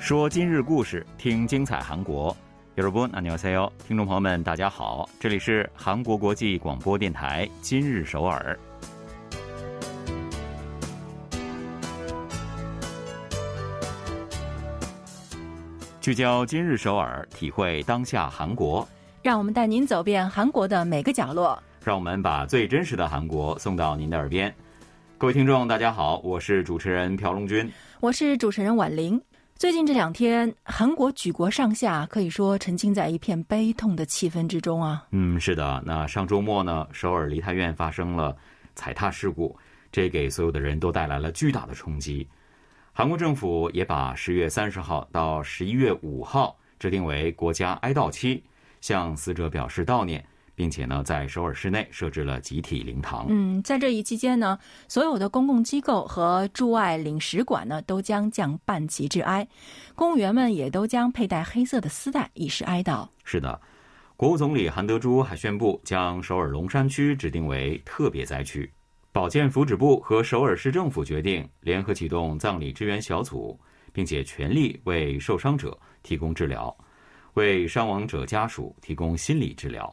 说今日故事，听精彩韩国。여러분안녕하세 요， 听众朋友们，大家好，这里是韩国国际广播电台今日首尔。聚焦今日首尔，体会当下韩国。让我们带您走遍韩国的每个角落。让我们把最真实的韩国送到您的耳边。各位听众，大家好，我是主持人朴龙军，我是主持人婉玲。 最近这两天，韩国举国上下可以说沉浸在一片悲痛的气氛之中啊。嗯，是的。那上周末呢，首尔梨泰院发生了踩踏事故，这给所有的人都带来了巨大的冲击。韩国政府也把十月三十号到十一月五号制定为国家哀悼期，向死者表示悼念。并且呢，在首尔市内设置了集体灵堂。嗯，在这一期间呢，所有的公共机构和驻外领事馆呢，都将降半旗致哀，公务员们也都将佩戴黑色的丝带，以示哀悼。是的，国务总理韩德洙还宣布将首尔龙山区指定为特别灾区。保健福祉部和首尔市政府决定联合启动葬礼支援小组，并且全力为受伤者提供治疗，为伤亡者家属提供心理治疗。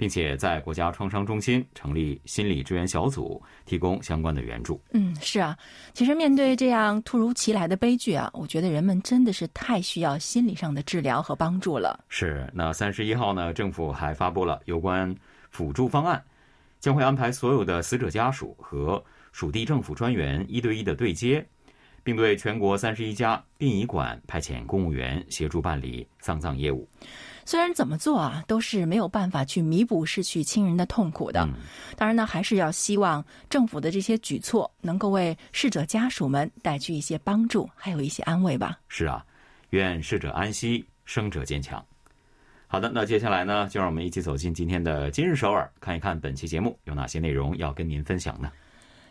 并且在国家创伤中心成立心理支援小组，提供相关的援助。嗯，是啊，其实面对这样突如其来的悲剧啊，我觉得人们真的是太需要心理上的治疗和帮助了。是，那三十一号呢，政府还发布了有关辅助方案，将会安排所有的死者家属和属地政府专员一对一的对接，并对全国三十一家殡仪馆派遣公务员协助办理丧葬业务。虽然怎么做啊，都是没有办法去弥补失去亲人的痛苦的。当然呢，还是要希望政府的这些举措能够为逝者家属们带去一些帮助，还有一些安慰吧。是啊，愿逝者安息，生者坚强。好的，那接下来呢，就让我们一起走进今天的今日首尔，看一看本期节目有哪些内容要跟您分享呢？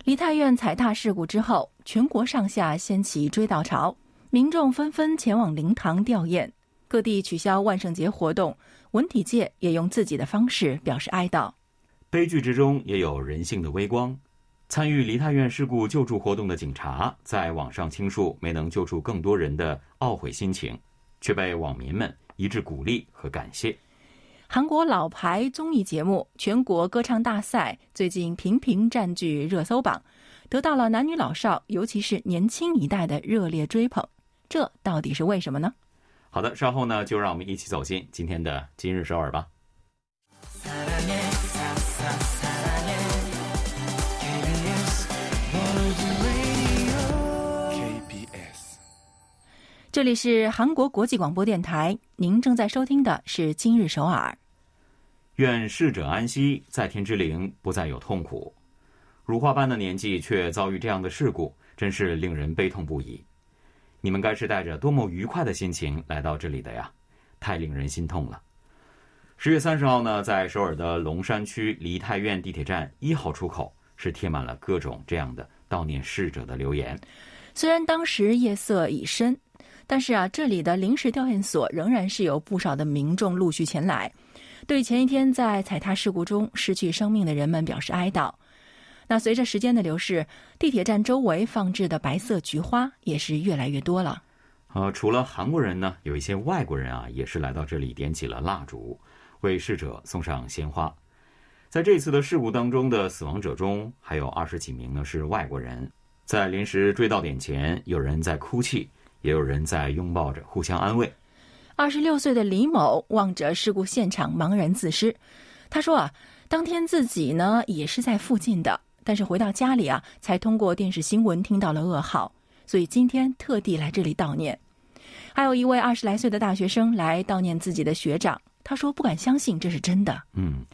梨泰院踩踏事故之后，全国上下掀起追悼潮，民众纷纷前往灵堂吊唁。各地取消万圣节活动，文体界也用自己的方式表示哀悼。悲剧之中也有人性的微光。参与梨泰院事故救助活动的警察在网上倾诉没能救助更多人的懊悔心情，却被网民们一致鼓励和感谢。韩国老牌综艺节目《全国歌唱大赛》最近频频占据热搜榜，得到了男女老少，尤其是年轻一代的热烈追捧。这到底是为什么呢？好的，稍后呢，就让我们一起走进今天的今日首尔吧。这里是韩国国际广播电台，您正在收听的是今日首尔。愿逝者安息，在天之灵不再有痛苦。如花般的年纪却遭遇这样的事故，真是令人悲痛不已。你们该是带着多么愉快的心情来到这里的呀！太令人心痛了。十月三十号呢，在首尔的龙山区梨泰院地铁站一号出口是贴满了各种这样的悼念逝者的留言。虽然当时夜色已深，但是啊，这里的临时吊唁所仍然是有不少的民众陆续前来，对前一天在踩踏事故中失去生命的人们表示哀悼。那随着时间的流逝，地铁站周围放置的白色菊花也是越来越多了。呃，除了韩国人呢，有一些外国人啊，也是来到这里点起了蜡烛，为逝者送上鲜花。在这次的事故当中的死亡者中，还有二十几名呢是外国人。在临时追悼点前，有人在哭泣，也有人在拥抱着互相安慰。二十六岁的李某望着事故现场茫然自失，他说啊，当天自己呢也是在附近的。但是回到家里啊，才通过电视新闻听到了噩耗，所以今天特地来这里悼念。还有一位二十来岁的大学生来悼念自己的学长，他说不敢相信这是真的。嗯，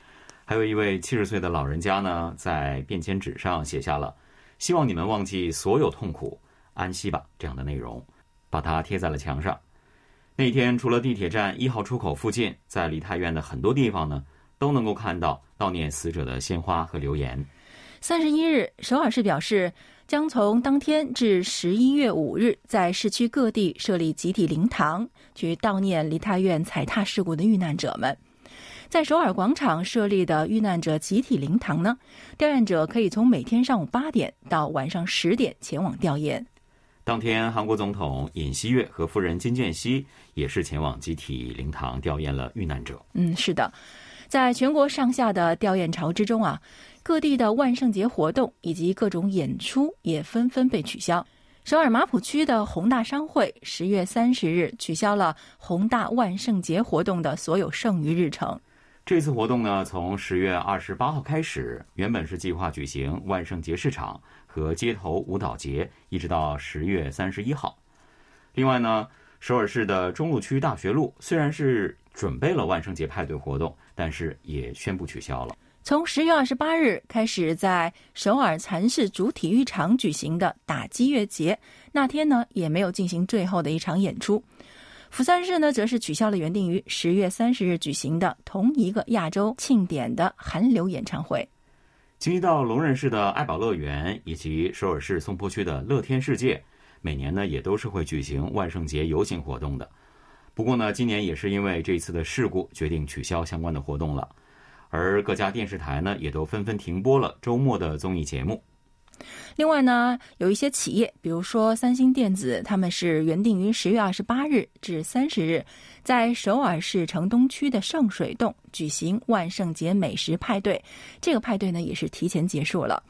还有一位七十岁的老人家呢，在便签纸上写下了“希望你们忘记所有痛苦，安息吧”这样的内容，把它贴在了墙上。那天除了地铁站一号出口附近，在梨泰院的很多地方呢，都能够看到悼念死者的鲜花和留言。三十一日，首尔市表示将从当天至十一月五日，在市区各地设立集体灵堂，去悼念梨泰院踩踏事故的遇难者们。在首尔广场设立的遇难者集体灵堂呢，吊唁者可以从每天上午八点到晚上十点前往吊唁。当天，韩国总统尹锡悦和夫人金建熙也是前往集体灵堂吊唁了遇难者。嗯，是的，在全国上下的吊唁潮之中啊，各地的万圣节活动以及各种演出也纷纷被取消。首尔马浦区的宏大商会十月三十日取消了宏大万圣节活动的所有剩余日程。这次活动呢，从十月二十八号开始，原本是计划举行万圣节市场和街头舞蹈节，一直到十月三十一号。另外呢，首尔市的中路区大学路虽然是准备了万圣节派对活动，但是也宣布取消了。从十月二十八日开始，在首尔蚕市主体育场举行的打击乐节，那天呢也没有进行最后的一场演出。釜山市呢，则是取消了原定于十月三十日举行的同一个亚洲庆典的韩流演唱会。京畿道龙仁市的爱宝乐园以及首尔市松坡区的乐天世界，每年呢也都是会举行万圣节游行活动的。不过呢，今年也是因为这次的事故，决定取消相关的活动了。而各家电视台呢，也都纷纷停播了周末的综艺节目。另外呢，有一些企业，比如说三星电子，他们是原定于十月二十八日至三十日，在首尔市城东区的圣水洞举行万圣节美食派对。这个派对呢，也是提前结束了。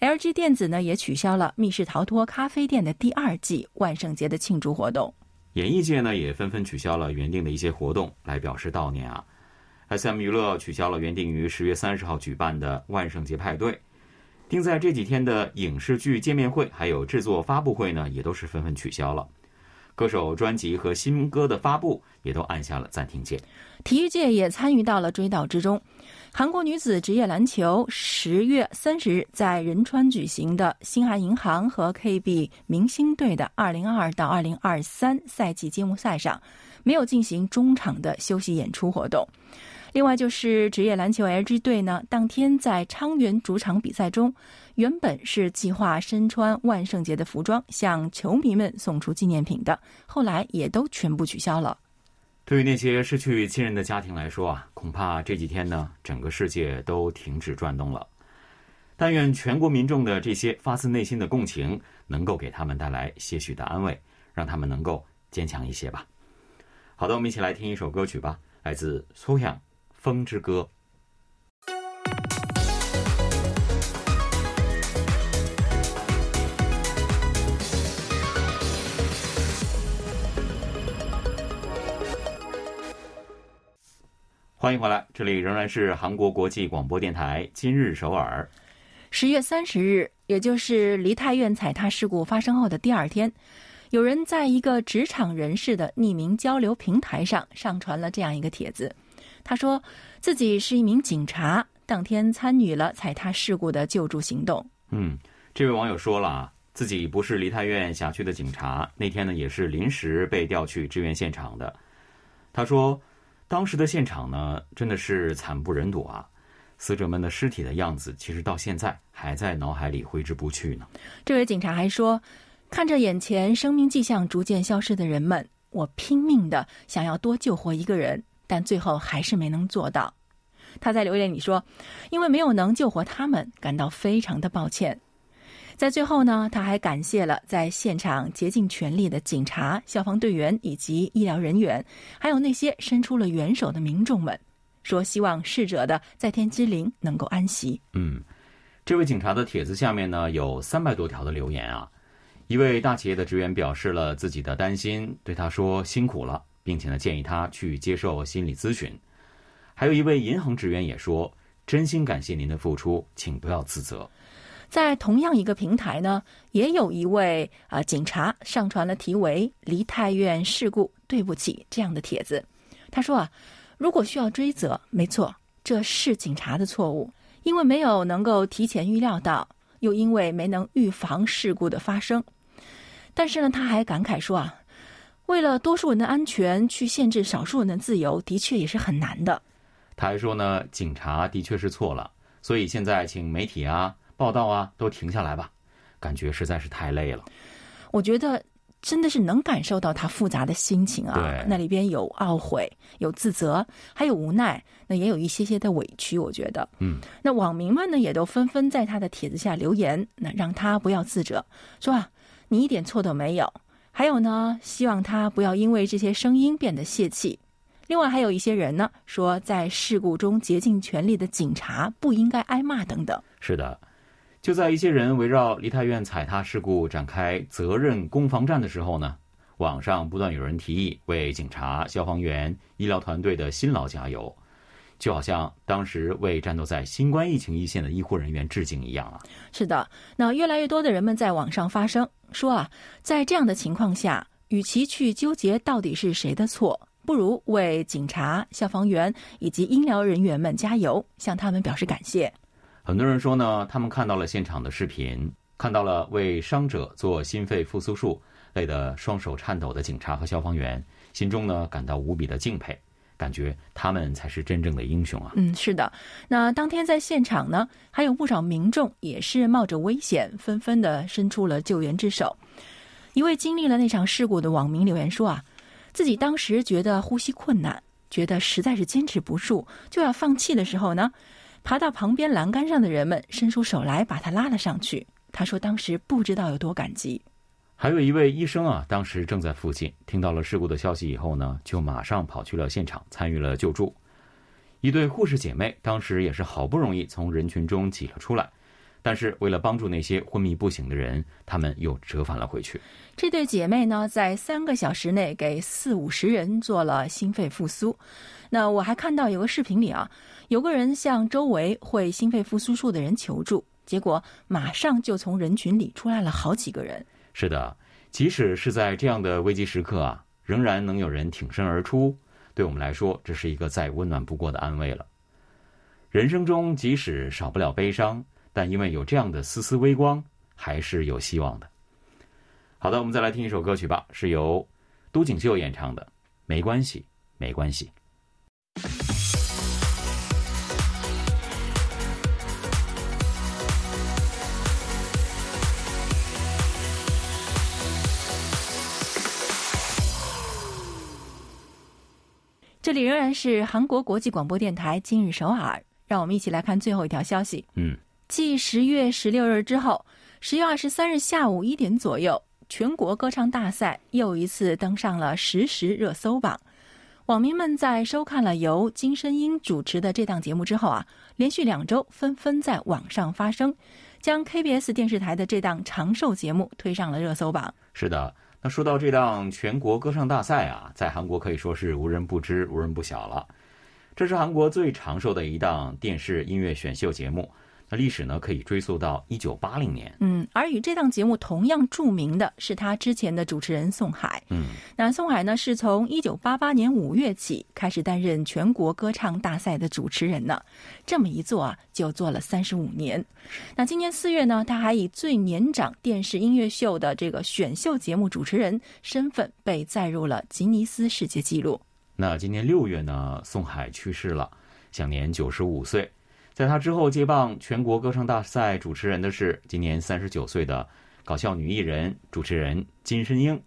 LG 电子呢，也取消了密室逃脱咖啡店的第二季万圣节的庆祝活动。演艺界呢，也纷纷取消了原定的一些活动，来表示悼念啊。S.M. 娱乐取消了原定于十月三十号举办的万圣节派对，定在这几天的影视剧见面会还有制作发布会呢，也都是纷纷取消了。歌手专辑和新歌的发布也都按下了暂停键。体育界也参与到了追悼之中。韩国女子职业篮球十月三十日在仁川举行的新韩银行和 KB 明星队的二零二二到二零二三赛季揭幕赛上，没有进行中场的休息演出活动。另外就是职业篮球 LG 队呢，当天在昌原主场比赛中，原本是计划身穿万圣节的服装向球迷们送出纪念品的，后来也都全部取消了。对于那些失去亲人的家庭来说啊，恐怕这几天呢，整个世界都停止转动了。但愿全国民众的这些发自内心的共情，能够给他们带来些许的安慰，让他们能够坚强一些吧。好的，我们一起来听一首歌曲吧，来自苏阳。《风之歌》，欢迎回来，这里仍然是韩国国际广播电台今日首尔。十月三十日，也就是梨泰院踩踏事故发生后的第二天，有人在一个职场人士的匿名交流平台上上传了这样一个帖子。他说自己是一名警察，当天参与了踩踏事故的救助行动。嗯，这位网友说了啊，自己不是梨泰院辖区的警察，那天呢也是临时被调去支援现场的。他说，当时的现场呢真的是惨不忍睹啊，死者们的尸体的样子，其实到现在还在脑海里挥之不去呢。这位警察还说，看着眼前生命迹象逐渐消失的人们，我拼命的想要多救活一个人。但最后还是没能做到。他在留言里说：“因为没有能救活他们，感到非常的抱歉。”在最后呢，他还感谢了在现场竭尽全力的警察、消防队员以及医疗人员，还有那些伸出了援手的民众们，说希望逝者的在天之灵能够安息。嗯，这位警察的帖子下面呢有三百多条的留言啊。一位大企业的职员表示了自己的担心，对他说：“辛苦了。”并且呢，建议他去接受心理咨询。还有一位银行职员也说：“真心感谢您的付出，请不要自责。”在同样一个平台呢，也有一位啊警察上传了题为“梨泰院事故，对不起”这样的帖子。他说啊，如果需要追责，没错，这是警察的错误，因为没有能够提前预料到，又因为没能预防事故的发生。但是呢，他还感慨说啊。为了多数人的安全去限制少数人的自由，的确也是很难的。他还说呢，警察的确是错了，所以现在请媒体啊、报道啊都停下来吧，感觉实在是太累了。我觉得真的是能感受到他复杂的心情啊，那里边有懊悔、有自责，还有无奈，那也有一些些的委屈。我觉得，嗯，那网民们呢也都纷纷在他的帖子下留言，那让他不要自责，说啊。你一点错都没有。还有呢，希望他不要因为这些声音变得泄气。另外，还有一些人呢说，在事故中竭尽全力的警察不应该挨骂等等。是的，就在一些人围绕梨泰院踩踏事故展开责任攻防战的时候呢，网上不断有人提议为警察、消防员、医疗团队的辛劳加油。就好像当时为战斗在新冠疫情一线的医护人员致敬一样啊！是的，那越来越多的人们在网上发声，说啊，在这样的情况下，与其去纠结到底是谁的错，不如为警察、消防员以及医疗人员们加油，向他们表示感谢。很多人说呢，他们看到了现场的视频，看到了为伤者做心肺复苏术累得双手颤抖的警察和消防员，心中呢感到无比的敬佩。感觉他们才是真正的英雄啊！嗯，是的。那当天在现场呢，还有不少民众也是冒着危险，纷纷的伸出了救援之手。一位经历了那场事故的网民留言说：“啊，自己当时觉得呼吸困难，觉得实在是坚持不住，就要放弃的时候呢，爬到旁边栏杆上的人们伸出手来把他拉了上去。他说当时不知道有多感激。”还有一位医生啊，当时正在附近，听到了事故的消息以后呢，就马上跑去了现场，参与了救助。一对护士姐妹当时也是好不容易从人群中挤了出来，但是为了帮助那些昏迷不醒的人，他们又折返了回去。这对姐妹呢，在三个小时内给四五十人做了心肺复苏。那我还看到有个视频里啊，有个人向周围会心肺复苏术的人求助，结果马上就从人群里出来了好几个人。是的，即使是在这样的危机时刻啊，仍然能有人挺身而出，对我们来说，这是一个再温暖不过的安慰了。人生中即使少不了悲伤，但因为有这样的丝丝微光，还是有希望的。好的，我们再来听一首歌曲吧，是由都锦秀演唱的《没关系，没关系》。这里仍然是韩国国际广播电台今日首尔，让我们一起来看最后一条消息。嗯，继十月十六日之后，十月二十三日下午一点左右，全国歌唱大赛又一次登上了实时热搜榜。网民们在收看了由金申英主持的这档节目之后啊，连续两周纷纷在网上发声，将 KBS 电视台的这档长寿节目推上了热搜榜。是的。说到这档全国歌唱大赛啊，在韩国可以说是无人不知、无人不晓了。这是韩国最长寿的一档电视音乐选秀节目。那历史呢，可以追溯到一九八零年。嗯，而与这档节目同样著名的是他之前的主持人宋海。嗯，那宋海呢，是从一九八八年五月起开始担任全国歌唱大赛的主持人呢。这么一做啊，就做了三十五年。那今年四月呢，他还以最年长电视音乐秀的这个选秀节目主持人身份被载入了吉尼斯世界纪录。那今年六月呢，宋海去世了，享年九十五岁。在他之后接棒全国歌唱大赛主持人的是今年三十九岁的搞笑女艺人、主持人金申英。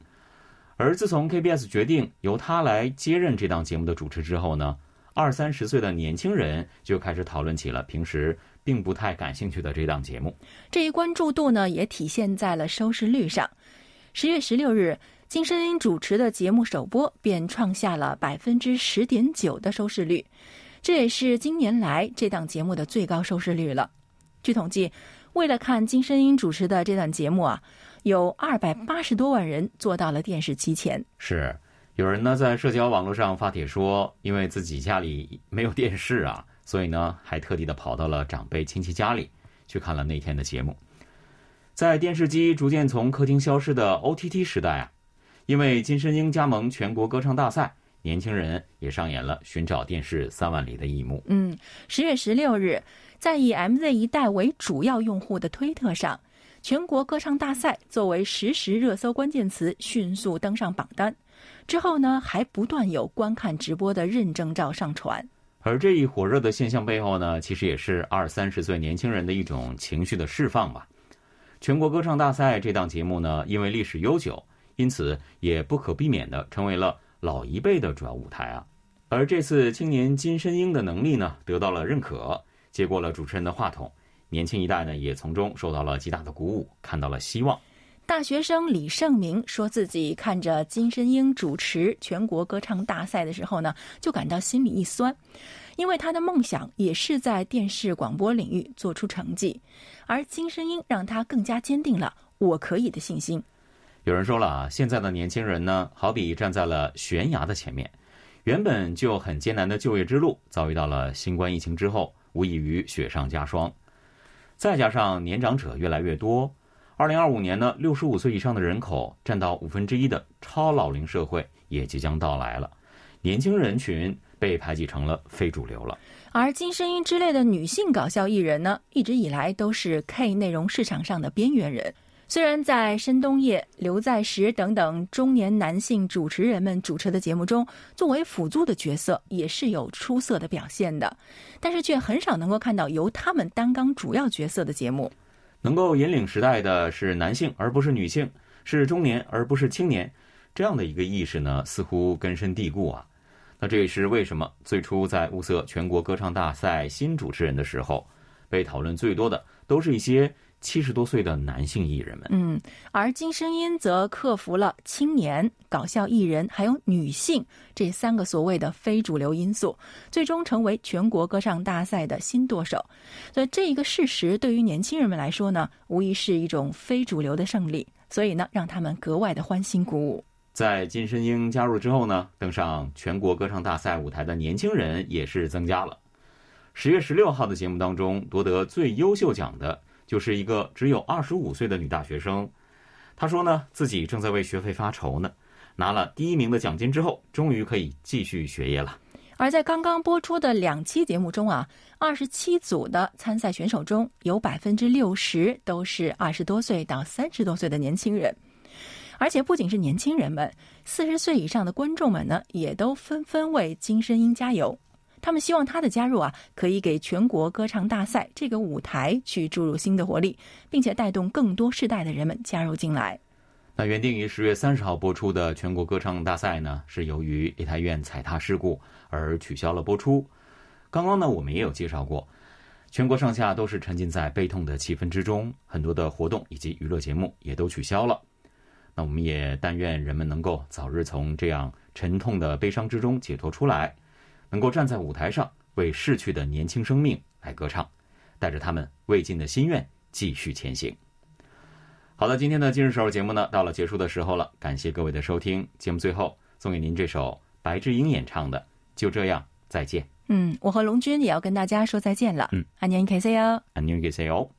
而自从 KBS 决定由他来接任这档节目的主持之后呢，二三十岁的年轻人就开始讨论起了平时并不太感兴趣的这档节目。这一关注度呢，也体现在了收视率上。十月十六日，金申英主持的节目首播便创下了百分之十点九的收视率。这也是今年来这档节目的最高收视率了。据统计，为了看金声英主持的这档节目啊，有二百八十多万人坐到了电视机前。是，有人呢在社交网络上发帖说，因为自己家里没有电视啊，所以呢还特地的跑到了长辈亲戚家里去看了那天的节目。在电视机逐渐从客厅消失的 OTT 时代啊，因为金声英加盟全国歌唱大赛。年轻人也上演了寻找电视三万里的一幕。嗯，十月十六日，在以 MZ 一代为主要用户的推特上，全国歌唱大赛作为实时热搜关键词迅速登上榜单。之后呢，还不断有观看直播的认证照上传。而这一火热的现象背后呢，其实也是二三十岁年轻人的一种情绪的释放吧。全国歌唱大赛这档节目呢，因为历史悠久，因此也不可避免的成为了。老一辈的主要舞台啊，而这次青年金申英的能力呢得到了认可，接过了主持人的话筒，年轻一代呢也从中受到了极大的鼓舞，看到了希望。大学生李胜明说自己看着金声英主持全国歌唱大赛的时候呢，就感到心里一酸，因为他的梦想也是在电视广播领域做出成绩，而金声英让他更加坚定了我可以的信心。有人说了啊，现在的年轻人呢，好比站在了悬崖的前面，原本就很艰难的就业之路，遭遇到了新冠疫情之后，无异于雪上加霜，再加上年长者越来越多。二零二五年呢，六十五岁以上的人口占到五分之一的超老龄社会也即将到来了，年轻人群被排挤成了非主流了。而金声音之类的女性搞笑艺人呢，一直以来都是 K 内容市场上的边缘人。虽然在申东烨、刘在石等等中年男性主持人们主持的节目中，作为辅助的角色也是有出色的表现的，但是却很少能够看到由他们担纲主要角色的节目。能够引领时代的是男性，而不是女性；是中年，而不是青年。这样的一个意识呢，似乎根深蒂固啊。那这也是为什么最初在物色全国歌唱大赛新主持人的时候，被讨论最多的都是一些。七十多岁的男性艺人们，嗯，而金声音则克服了青年、搞笑艺人还有女性这三个所谓的非主流因素，最终成为全国歌唱大赛的新舵手。所以这一个事实对于年轻人们来说呢，无疑是一种非主流的胜利，所以呢，让他们格外的欢欣鼓舞。在金申英加入之后呢，登上全国歌唱大赛舞台的年轻人也是增加了。十月十六号的节目当中，夺得最优秀奖的。就是一个只有二十五岁的女大学生，她说呢，自己正在为学费发愁呢。拿了第一名的奖金之后，终于可以继续学业了。而在刚刚播出的两期节目中啊，二十七组的参赛选手中有百分之六十都是二十多岁到三十多岁的年轻人，而且不仅是年轻人们，四十岁以上的观众们呢，也都纷纷为金声英加油。他们希望他的加入啊，可以给全国歌唱大赛这个舞台去注入新的活力，并且带动更多世代的人们加入进来。那原定于十月三十号播出的全国歌唱大赛呢，是由于梨泰院踩踏事故而取消了播出。刚刚呢，我们也有介绍过，全国上下都是沉浸在悲痛的气氛之中，很多的活动以及娱乐节目也都取消了。那我们也但愿人们能够早日从这样沉痛的悲伤之中解脱出来。能够站在舞台上为逝去的年轻生命来歌唱，带着他们未尽的心愿继续前行。好的，今天的今日首尔节目呢，到了结束的时候了，感谢各位的收听。节目最后送给您这首白智英演唱的《就这样再见》。嗯，我和龙军也要跟大家说再见了。嗯，安妮 K C 哦，安妮 K C 哦。